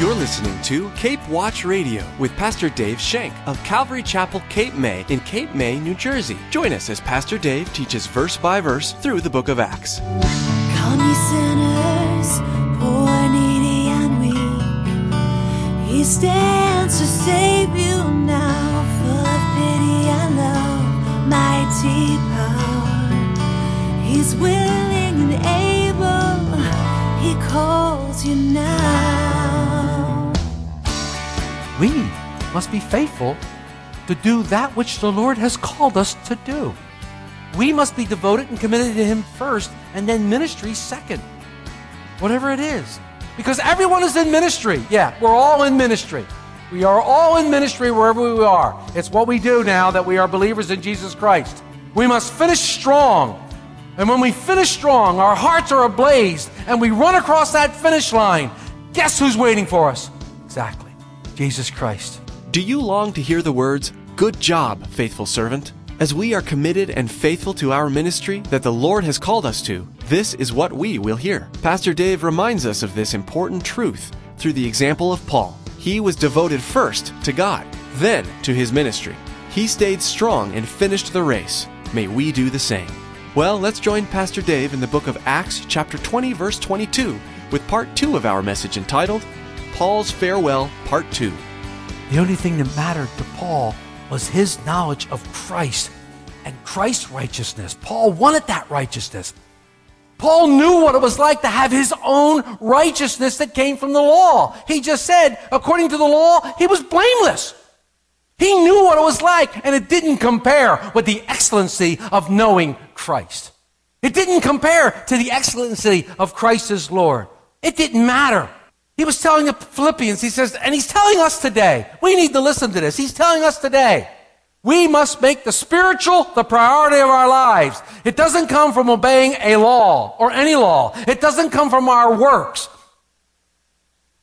You're listening to Cape Watch Radio with Pastor Dave Shank of Calvary Chapel, Cape May in Cape May, New Jersey. Join us as Pastor Dave teaches verse by verse through the book of Acts. Come ye sinners, poor, needy, and weak. He stands to save you now, full of pity and love, mighty power. He's willing and able. He calls you now. We must be faithful to do that which the Lord has called us to do. We must be devoted and committed to Him first, and then ministry second. Whatever it is. Because everyone is in ministry. Yeah, we're all in ministry. We are all in ministry wherever we are. It's what we do now that we are believers in Jesus Christ. We must finish strong. And when we finish strong, our hearts are ablaze, and we run across that finish line. Guess who's waiting for us? Exactly. Jesus Christ. Do you long to hear the words, Good job, faithful servant? As we are committed and faithful to our ministry that the Lord has called us to, this is what we will hear. Pastor Dave reminds us of this important truth through the example of Paul. He was devoted first to God, then to his ministry. He stayed strong and finished the race. May we do the same. Well, let's join Pastor Dave in the book of Acts, chapter 20, verse 22, with part 2 of our message entitled Paul's Farewell, Part 2. The only thing that mattered to Paul was his knowledge of Christ and Christ's righteousness. Paul wanted that righteousness. Paul knew what it was like to have his own righteousness that came from the law. He just said, according to the law, he was blameless. He knew what it was like, and it didn't compare with the excellency of knowing Christ. It didn't compare to the excellency of Christ as Lord. It didn't matter. He was telling the Philippians, he says, and he's telling us today. We need to listen to this. He's telling us today. We must make the spiritual the priority of our lives. It doesn't come from obeying a law or any law. It doesn't come from our works.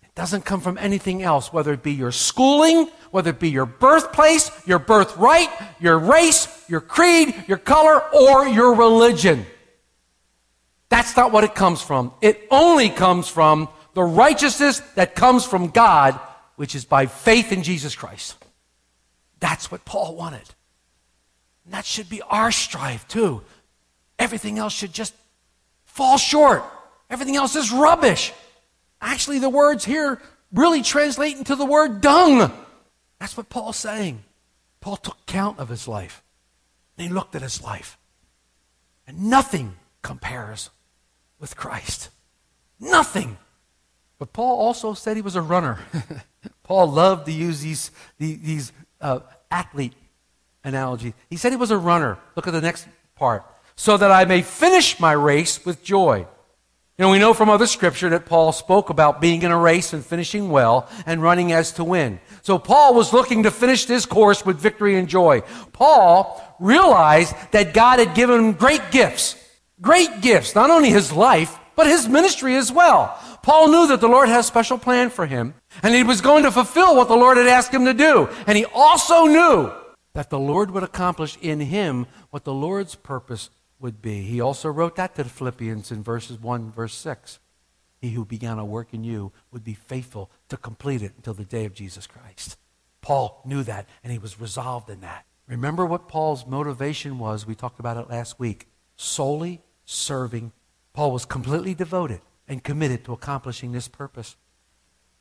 It doesn't come from anything else, whether it be your schooling, whether it be your birthplace, your birthright, your race, your creed, your color, or your religion. That's not what it comes from. It only comes from the righteousness that comes from God, which is by faith in Jesus Christ. That's what Paul wanted. And that should be our strive too. Everything else should just fall short. Everything else is rubbish. Actually, the words here really translate into the word dung. That's what Paul's saying. Paul took count of his life. And he looked at his life. And nothing compares with Christ. Nothing. But Paul also said he was a runner. Paul loved to use these, these uh, athlete analogies. He said he was a runner. Look at the next part. So that I may finish my race with joy. You know, we know from other scripture that Paul spoke about being in a race and finishing well and running as to win. So Paul was looking to finish this course with victory and joy. Paul realized that God had given him great gifts. Great gifts. Not only his life, but his ministry as well. Paul knew that the Lord had a special plan for him, and he was going to fulfill what the Lord had asked him to do. And he also knew that the Lord would accomplish in him what the Lord's purpose would be. He also wrote that to the Philippians in verses 1, verse 6. He who began a work in you would be faithful to complete it until the day of Jesus Christ. Paul knew that, and he was resolved in that. Remember what Paul's motivation was? We talked about it last week. Solely serving. Paul was completely devoted and committed to accomplishing this purpose.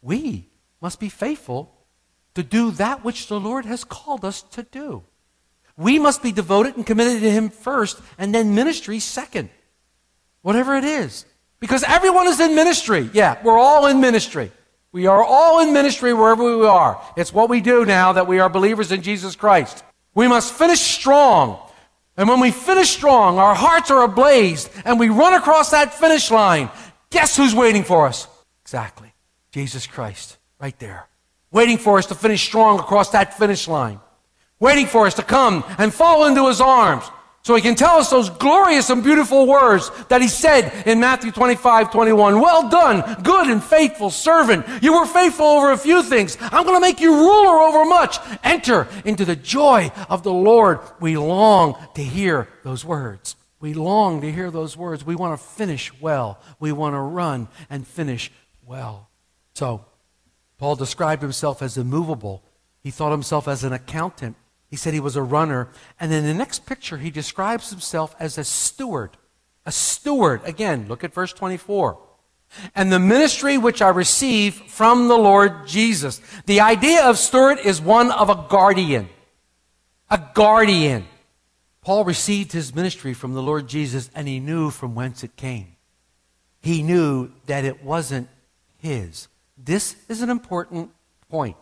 We must be faithful to do that which the Lord has called us to do. We must be devoted and committed to Him first, and then ministry second. Whatever it is. Because everyone is in ministry. Yeah, we're all in ministry. We are all in ministry wherever we are. It's what we do now that we are believers in Jesus Christ. We must finish strong. And when we finish strong, our hearts are ablaze, and we run across that finish line. Guess who's waiting for us? Exactly. Jesus Christ, right there. Waiting for us to finish strong across that finish line. Waiting for us to come and fall into his arms so he can tell us those glorious and beautiful words that he said in Matthew 25, 21. Well done, good and faithful servant. You were faithful over a few things. I'm going to make you ruler over much. Enter into the joy of the Lord. We long to hear those words. We long to hear those words. We want to finish well. We want to run and finish well. So, Paul described himself as immovable. He thought himself as an accountant. He said he was a runner. And in the next picture, he describes himself as a steward. A steward. Again, look at verse 24. And the ministry which I receive from the Lord Jesus. The idea of steward is one of a guardian. A guardian. Paul received his ministry from the Lord Jesus and he knew from whence it came. He knew that it wasn't his. This is an important point.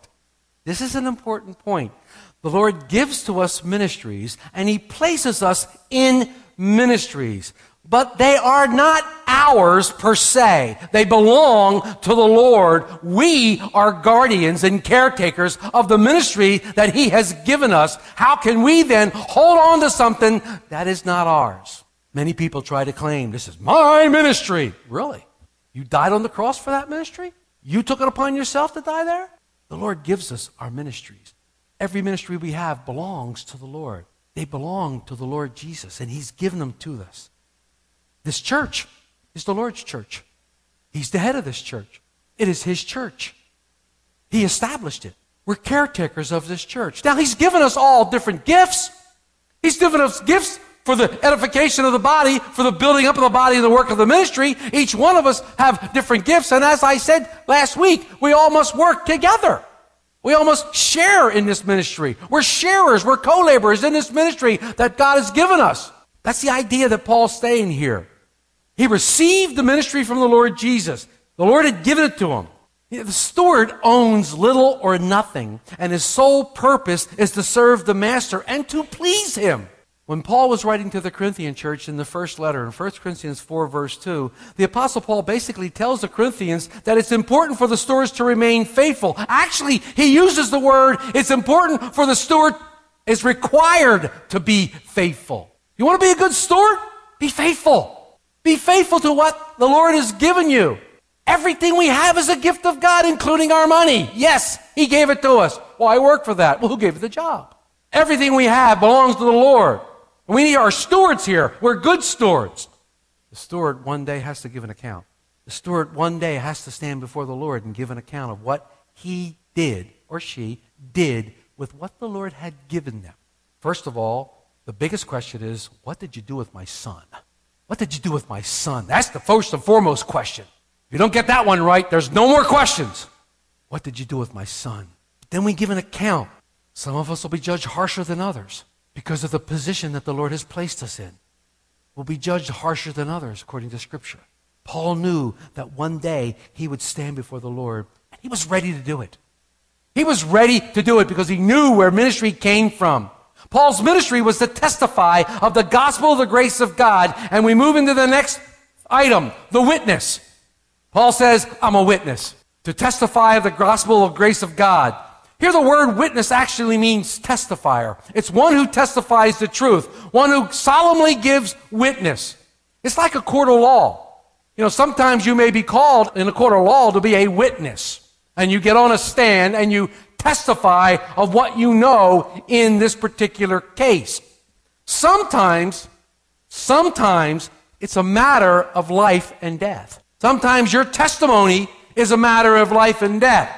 This is an important point. The Lord gives to us ministries and He places us in ministries. But they are not ours per se. They belong to the Lord. We are guardians and caretakers of the ministry that He has given us. How can we then hold on to something that is not ours? Many people try to claim this is my ministry. Really? You died on the cross for that ministry? You took it upon yourself to die there? The Lord gives us our ministries. Every ministry we have belongs to the Lord. They belong to the Lord Jesus, and He's given them to us. This church is the Lord's church. He's the head of this church. It is His church. He established it. We're caretakers of this church. Now, He's given us all different gifts. He's given us gifts for the edification of the body, for the building up of the body and the work of the ministry. Each one of us have different gifts. And as I said last week, we all must work together. We all must share in this ministry. We're sharers. We're co-laborers in this ministry that God has given us. That's the idea that Paul's saying here. He received the ministry from the Lord Jesus. The Lord had given it to him. The steward owns little or nothing, and his sole purpose is to serve the master and to please him. When Paul was writing to the Corinthian church in the first letter, in 1 Corinthians 4, verse 2, the Apostle Paul basically tells the Corinthians that it's important for the stewards to remain faithful. Actually, he uses the word, it's important for the steward, is required to be faithful. You want to be a good steward? Be faithful. Be faithful to what the Lord has given you. Everything we have is a gift of God, including our money. Yes, He gave it to us. Well, I work for that. Well, who gave you the job? Everything we have belongs to the Lord. We need our stewards here. We're good stewards. The steward one day has to give an account. The steward one day has to stand before the Lord and give an account of what he did or she did with what the Lord had given them. First of all, the biggest question is, what did you do with my son? What did you do with my son? That's the first and foremost question. If you don't get that one right, there's no more questions. What did you do with my son? Then we give an account. Some of us will be judged harsher than others because of the position that the Lord has placed us in. We'll be judged harsher than others, according to Scripture. Paul knew that one day he would stand before the Lord, and he was ready to do it. He was ready to do it because he knew where ministry came from. Paul's ministry was to testify of the gospel of the grace of God. And we move into the next item, the witness. Paul says, I'm a witness. To testify of the gospel of grace of God. Here the word witness actually means testifier. It's one who testifies the truth. One who solemnly gives witness. It's like a court of law. You know, sometimes you may be called in a court of law to be a witness. And you get on a stand and you testify of what you know in this particular case. Sometimes, sometimes it's a matter of life and death. Sometimes your testimony is a matter of life and death.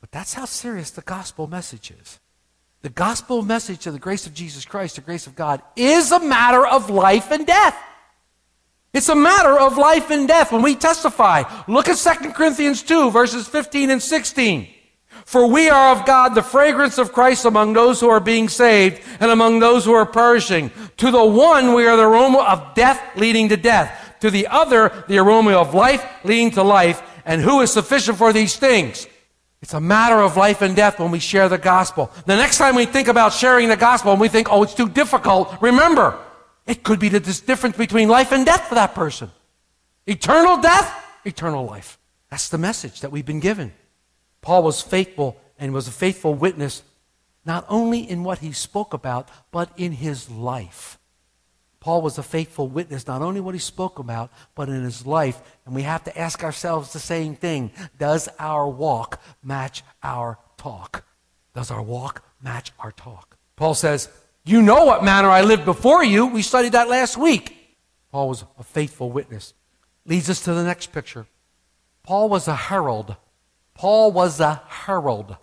But that's how serious the gospel message is. The gospel message of the grace of Jesus Christ, the grace of God, is a matter of life and death. It's a matter of life and death when we testify. Look at 2 Corinthians 2, verses 15 and 16. For we are of God the fragrance of Christ among those who are being saved and among those who are perishing. To the one we are the aroma of death leading to death. To the other, the aroma of life leading to life. And who is sufficient for these things? It's a matter of life and death when we share the gospel. The next time we think about sharing the gospel and we think, oh, it's too difficult, remember, it could be the difference between life and death for that person. Eternal death, eternal life. That's the message that we've been given. Paul was faithful and was a faithful witness not only in what he spoke about, but in his life. Paul was a faithful witness, not only what he spoke about, but in his life. And we have to ask ourselves the same thing Does our walk match our talk? Does our walk match our talk? Paul says, You know what manner I lived before you. We studied that last week. Paul was a faithful witness. Leads us to the next picture. Paul was a herald Paul was a herald.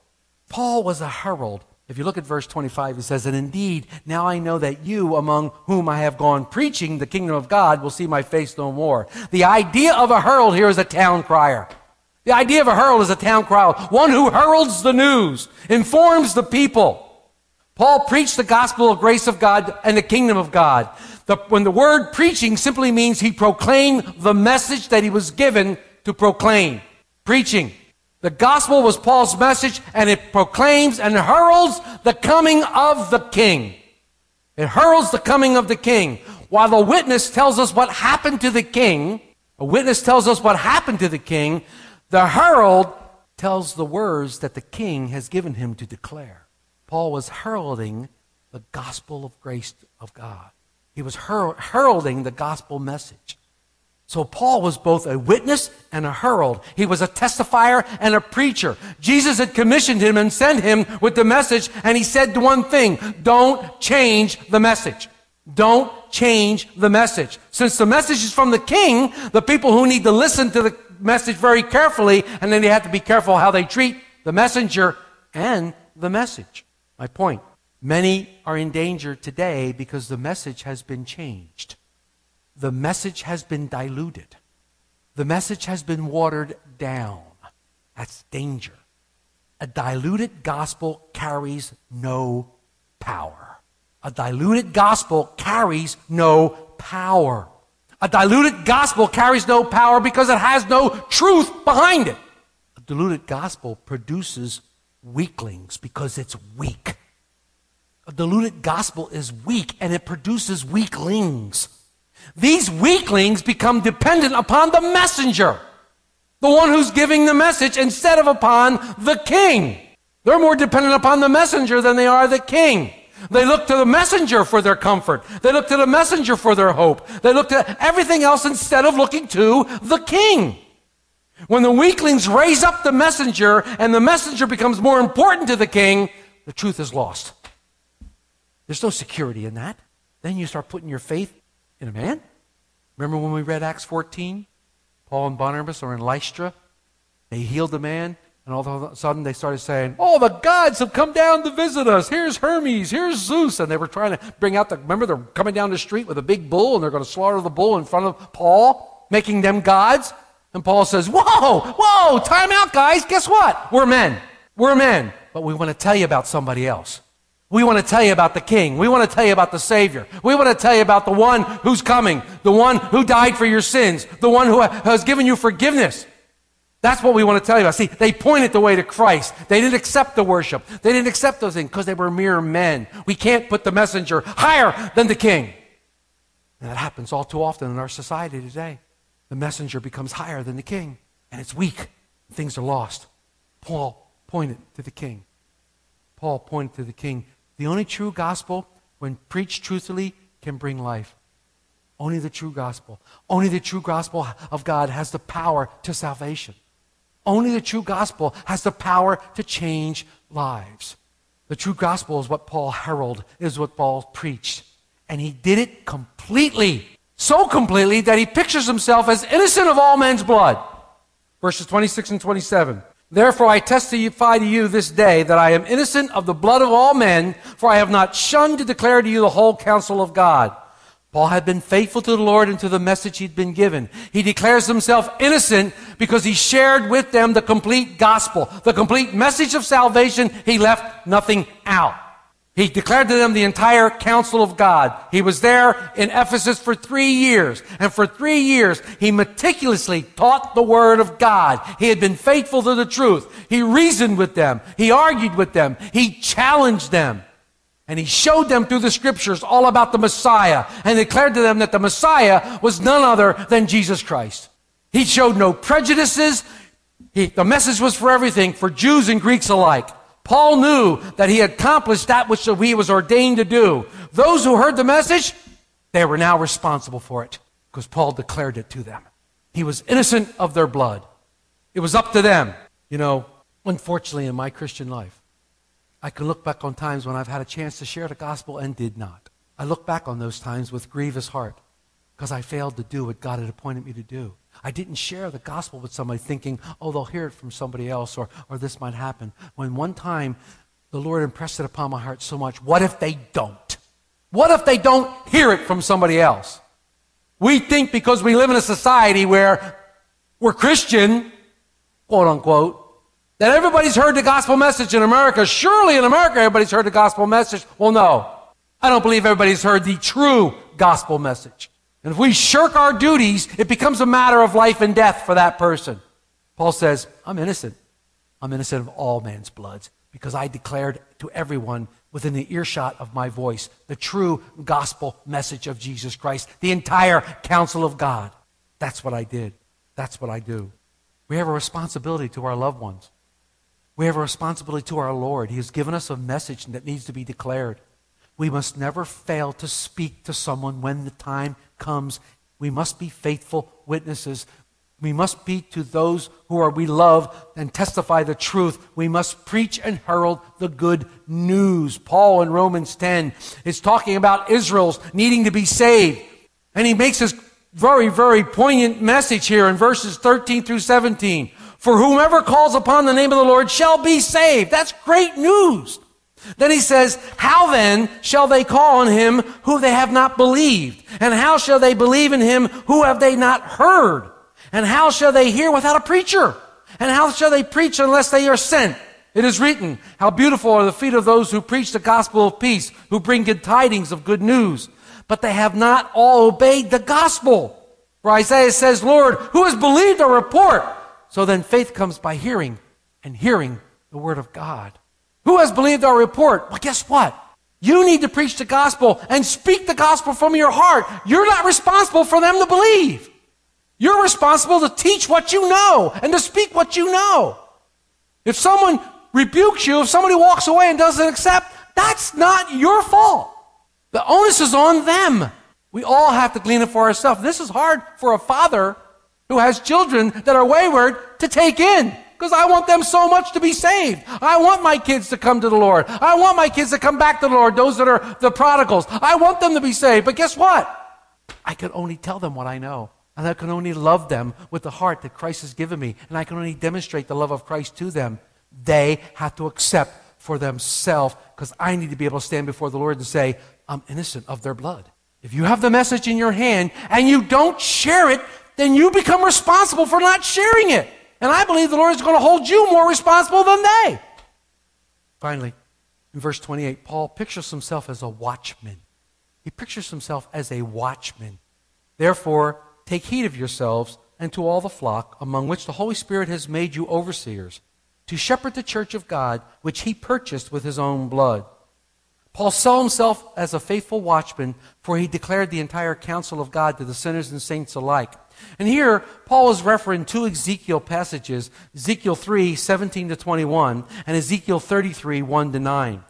Paul was a herald. If you look at verse 25, he says, And indeed, now I know that you, among whom I have gone preaching the kingdom of God, will see my face no more. The idea of a herald here is a town crier. The idea of a herald is a town crier, one who heralds the news, informs the people. Paul preached the gospel of grace of God and the kingdom of God. The, when the word preaching simply means he proclaimed the message that he was given to proclaim. Preaching. The gospel was Paul's message and it proclaims and heralds the coming of the king. It heralds the coming of the king. While the witness tells us what happened to the king, a witness tells us what happened to the king, the herald tells the words that the king has given him to declare. Paul was heralding the gospel of grace of God. He was her- heralding the gospel message. So Paul was both a witness and a herald. He was a testifier and a preacher. Jesus had commissioned him and sent him with the message, and he said one thing, don't change the message. Don't change the message. Since the message is from the king, the people who need to listen to the message very carefully, and then they have to be careful how they treat the messenger and the message. My point. Many are in danger today because the message has been changed the message has been diluted. The message has been watered down. That's danger. A diluted gospel carries no power. A diluted gospel carries no power. A diluted gospel carries no power because it has no truth behind it. A diluted gospel produces weaklings because it's weak. A diluted gospel is weak and it produces weaklings. These weaklings become dependent upon the messenger, the one who's giving the message, instead of upon the king. They're more dependent upon the messenger than they are the king. They look to the messenger for their comfort. They look to the messenger for their hope. They look to everything else instead of looking to the king. When the weaklings raise up the messenger and the messenger becomes more important to the king, the truth is lost. There's no security in that. Then you start putting your faith in a man. Remember when we read Acts 14? Paul and Barnabas are in Lystra. They healed the man, and all of a sudden they started saying, Oh, the gods have come down to visit us. Here's Hermes, here's Zeus. And they were trying to bring out the, remember, they're coming down the street with a big bull, and they're going to slaughter the bull in front of Paul, making them gods. And Paul says, Whoa, whoa, time out, guys. Guess what? We're men. We're men. But we want to tell you about somebody else. We want to tell you about the King. We want to tell you about the Savior. We want to tell you about the one who's coming, the one who died for your sins, the one who has given you forgiveness. That's what we want to tell you about. See, they pointed the way to Christ. They didn't accept the worship. They didn't accept those things because they were mere men. We can't put the messenger higher than the King. And that happens all too often in our society today. The messenger becomes higher than the King, and it's weak. Things are lost. Paul pointed to the King. Paul pointed to the King. The only true gospel, when preached truthfully, can bring life. Only the true gospel. Only the true gospel of God has the power to salvation. Only the true gospel has the power to change lives. The true gospel is what Paul heralded, is what Paul preached. And he did it completely. So completely that he pictures himself as innocent of all men's blood. Verses 26 and 27. Therefore, I testify to you this day that I am innocent of the blood of all men, for I have not shunned to declare to you the whole counsel of God. Paul had been faithful to the Lord and to the message he'd been given. He declares himself innocent because he shared with them the complete gospel, the complete message of salvation. He left nothing out. He declared to them the entire counsel of God. He was there in Ephesus for three years. And for three years, he meticulously taught the word of God. He had been faithful to the truth. He reasoned with them. He argued with them. He challenged them. And he showed them through the scriptures all about the Messiah and declared to them that the Messiah was none other than Jesus Christ. He showed no prejudices. He, the message was for everything, for Jews and Greeks alike. Paul knew that he accomplished that which he was ordained to do. Those who heard the message, they were now responsible for it because Paul declared it to them. He was innocent of their blood. It was up to them. You know, unfortunately, in my Christian life, I can look back on times when I've had a chance to share the gospel and did not. I look back on those times with grievous heart because I failed to do what God had appointed me to do. I didn't share the gospel with somebody thinking, oh, they'll hear it from somebody else or, or this might happen. When one time the Lord impressed it upon my heart so much, what if they don't? What if they don't hear it from somebody else? We think because we live in a society where we're Christian, quote unquote, that everybody's heard the gospel message in America. Surely in America everybody's heard the gospel message. Well, no. I don't believe everybody's heard the true gospel message. And if we shirk our duties, it becomes a matter of life and death for that person. Paul says, I'm innocent. I'm innocent of all man's bloods because I declared to everyone within the earshot of my voice the true gospel message of Jesus Christ, the entire counsel of God. That's what I did. That's what I do. We have a responsibility to our loved ones. We have a responsibility to our Lord. He has given us a message that needs to be declared. We must never fail to speak to someone when the time comes. We must be faithful witnesses. We must be to those who are we love and testify the truth. We must preach and herald the good news. Paul in Romans 10 is talking about Israel's needing to be saved. And he makes this very, very poignant message here in verses 13 through 17. For whomever calls upon the name of the Lord shall be saved. That's great news. Then he says, How then shall they call on him who they have not believed? And how shall they believe in him who have they not heard? And how shall they hear without a preacher? And how shall they preach unless they are sent? It is written, How beautiful are the feet of those who preach the gospel of peace, who bring good tidings of good news. But they have not all obeyed the gospel. For Isaiah says, Lord, who has believed our report? So then faith comes by hearing, and hearing the word of God. Who has believed our report? Well, guess what? You need to preach the gospel and speak the gospel from your heart. You're not responsible for them to believe. You're responsible to teach what you know and to speak what you know. If someone rebukes you, if somebody walks away and doesn't accept, that's not your fault. The onus is on them. We all have to glean it for ourselves. This is hard for a father who has children that are wayward to take in because I want them so much to be saved. I want my kids to come to the Lord. I want my kids to come back to the Lord, those that are the prodigals. I want them to be saved. But guess what? I can only tell them what I know. And I can only love them with the heart that Christ has given me. And I can only demonstrate the love of Christ to them. They have to accept for themselves because I need to be able to stand before the Lord and say, I'm innocent of their blood. If you have the message in your hand and you don't share it, then you become responsible for not sharing it. And I believe the Lord is going to hold you more responsible than they. Finally, in verse 28, Paul pictures himself as a watchman. He pictures himself as a watchman. Therefore, take heed of yourselves and to all the flock among which the Holy Spirit has made you overseers, to shepherd the church of God, which he purchased with his own blood. Paul saw himself as a faithful watchman, for he declared the entire counsel of God to the sinners and saints alike. And here, Paul is referring two Ezekiel passages Ezekiel 3, 17 to 21, and Ezekiel 33, 1 to 9.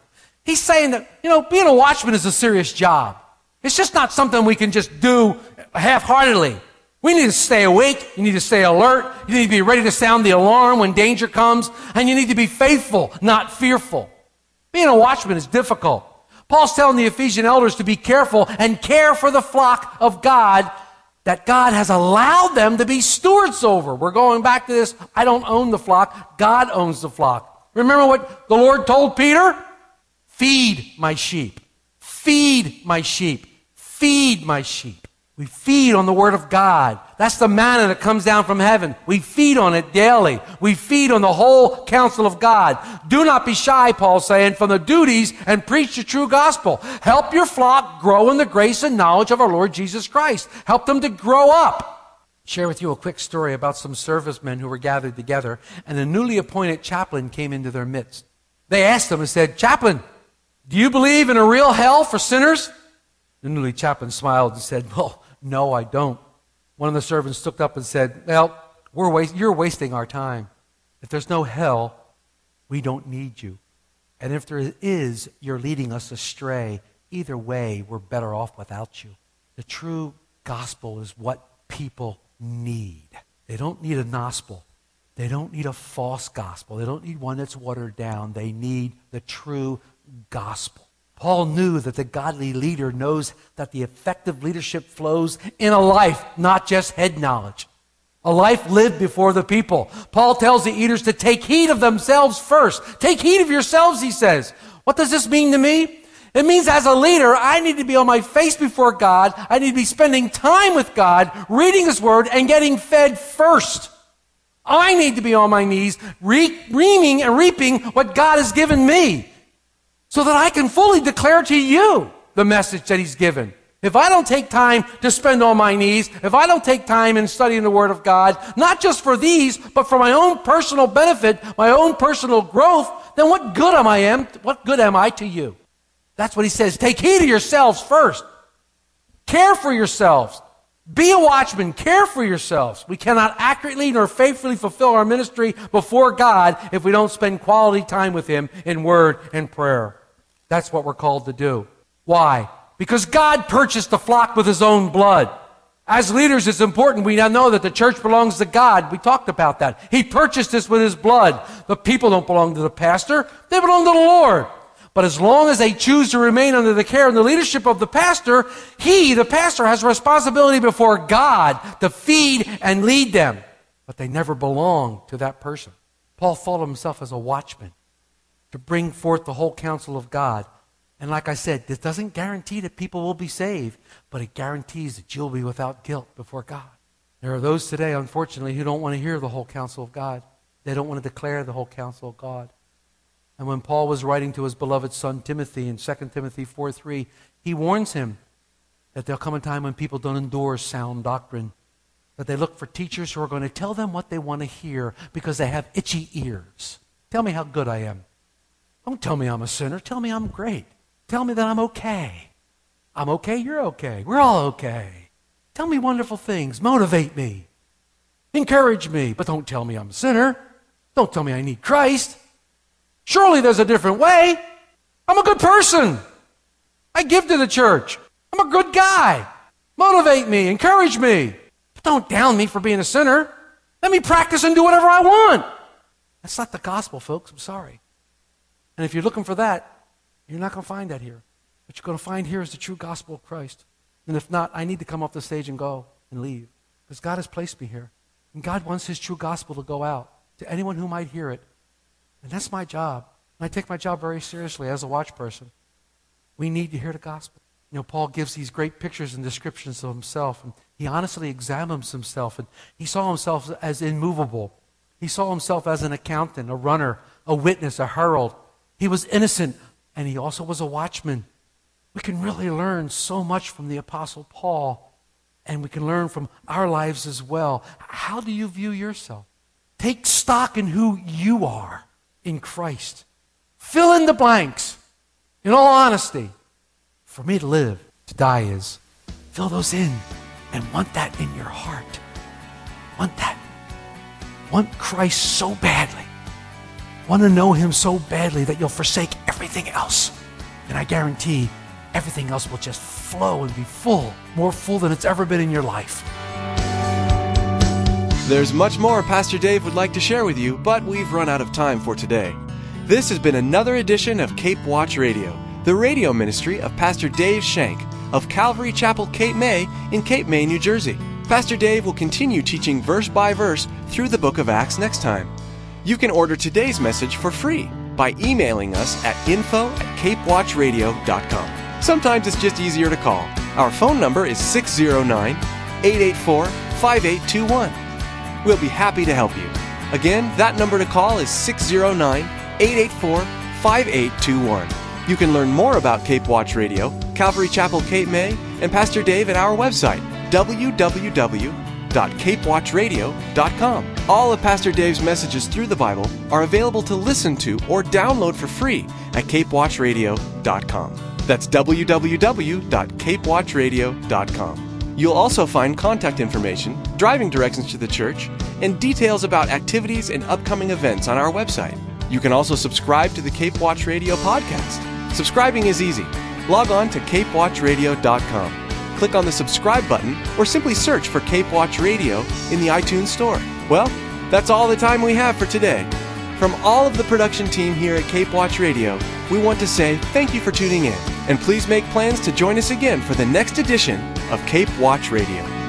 He's saying that, you know, being a watchman is a serious job. It's just not something we can just do half heartedly. We need to stay awake. You need to stay alert. You need to be ready to sound the alarm when danger comes. And you need to be faithful, not fearful. Being a watchman is difficult. Paul's telling the Ephesian elders to be careful and care for the flock of God that God has allowed them to be stewards over. We're going back to this I don't own the flock, God owns the flock. Remember what the Lord told Peter? Feed my sheep. Feed my sheep. Feed my sheep. We feed on the Word of God. That's the manna that comes down from heaven. We feed on it daily. We feed on the whole counsel of God. Do not be shy, Paul's saying, from the duties and preach the true gospel. Help your flock grow in the grace and knowledge of our Lord Jesus Christ. Help them to grow up. Share with you a quick story about some servicemen who were gathered together, and a newly appointed chaplain came into their midst. They asked him and said, Chaplain, do you believe in a real hell for sinners? The newly chaplain smiled and said, Well, no, I don't. One of the servants looked up and said, Well, we're waste- you're wasting our time. If there's no hell, we don't need you. And if there is, you're leading us astray. Either way, we're better off without you. The true gospel is what people need. They don't need a gospel. They don't need a false gospel. They don't need one that's watered down. They need the true gospel. Paul knew that the godly leader knows that the effective leadership flows in a life, not just head knowledge. A life lived before the people. Paul tells the eaters to take heed of themselves first. Take heed of yourselves, he says. What does this mean to me? It means as a leader, I need to be on my face before God. I need to be spending time with God, reading His Word, and getting fed first. I need to be on my knees, re- reaming and reaping what God has given me so that I can fully declare to you the message that He's given. If I don't take time to spend on my knees, if I don't take time in studying the Word of God, not just for these, but for my own personal benefit, my own personal growth, then what good am I am? What good am I to you? That's what he says. Take heed of yourselves first. Care for yourselves. Be a watchman. Care for yourselves. We cannot accurately nor faithfully fulfill our ministry before God if we don't spend quality time with Him in word and prayer. That's what we're called to do. Why? Because God purchased the flock with His own blood. As leaders, it's important we now know that the church belongs to God. We talked about that. He purchased this with His blood. The people don't belong to the pastor. They belong to the Lord. But as long as they choose to remain under the care and the leadership of the pastor, he, the pastor, has a responsibility before God to feed and lead them. But they never belong to that person. Paul thought of himself as a watchman to bring forth the whole counsel of God. And like I said, this doesn't guarantee that people will be saved, but it guarantees that you'll be without guilt before God. There are those today, unfortunately, who don't want to hear the whole counsel of God. They don't want to declare the whole counsel of God. And when Paul was writing to his beloved son Timothy in 2 Timothy 4 3, he warns him that there'll come a time when people don't endure sound doctrine, that they look for teachers who are going to tell them what they want to hear because they have itchy ears. Tell me how good I am. Don't tell me I'm a sinner. Tell me I'm great. Tell me that I'm okay. I'm okay, you're okay. We're all okay. Tell me wonderful things. Motivate me. Encourage me. But don't tell me I'm a sinner. Don't tell me I need Christ. Surely there's a different way. I'm a good person. I give to the church. I'm a good guy. Motivate me, encourage me. But don't down me for being a sinner. Let me practice and do whatever I want. That's not the gospel, folks. I'm sorry. And if you're looking for that, you're not going to find that here. What you're going to find here is the true gospel of Christ. And if not, I need to come off the stage and go and leave. Because God has placed me here. And God wants His true gospel to go out to anyone who might hear it and that's my job. And I take my job very seriously as a watch person. We need to hear the gospel. You know, Paul gives these great pictures and descriptions of himself, and he honestly examines himself, and he saw himself as immovable. He saw himself as an accountant, a runner, a witness, a herald. He was innocent, and he also was a watchman. We can really learn so much from the Apostle Paul, and we can learn from our lives as well. How do you view yourself? Take stock in who you are in Christ. Fill in the blanks. In all honesty, for me to live, to die is. Fill those in and want that in your heart. Want that. Want Christ so badly. Want to know Him so badly that you'll forsake everything else. And I guarantee everything else will just flow and be full, more full than it's ever been in your life. There's much more Pastor Dave would like to share with you, but we've run out of time for today. This has been another edition of Cape Watch Radio, the radio ministry of Pastor Dave Shank of Calvary Chapel, Cape May in Cape May, New Jersey. Pastor Dave will continue teaching verse by verse through the book of Acts next time. You can order today's message for free by emailing us at info at capewatchradio.com. Sometimes it's just easier to call. Our phone number is 609 884 5821. We'll be happy to help you. Again, that number to call is 609 884 5821. You can learn more about Cape Watch Radio, Calvary Chapel Cape May, and Pastor Dave at our website, www.capewatchradio.com. All of Pastor Dave's messages through the Bible are available to listen to or download for free at capewatchradio.com. That's www.capewatchradio.com. You'll also find contact information, driving directions to the church, and details about activities and upcoming events on our website. You can also subscribe to the Cape Watch Radio podcast. Subscribing is easy. Log on to capewatchradio.com. Click on the subscribe button or simply search for Cape Watch Radio in the iTunes Store. Well, that's all the time we have for today. From all of the production team here at Cape Watch Radio, we want to say thank you for tuning in, and please make plans to join us again for the next edition of Cape Watch Radio.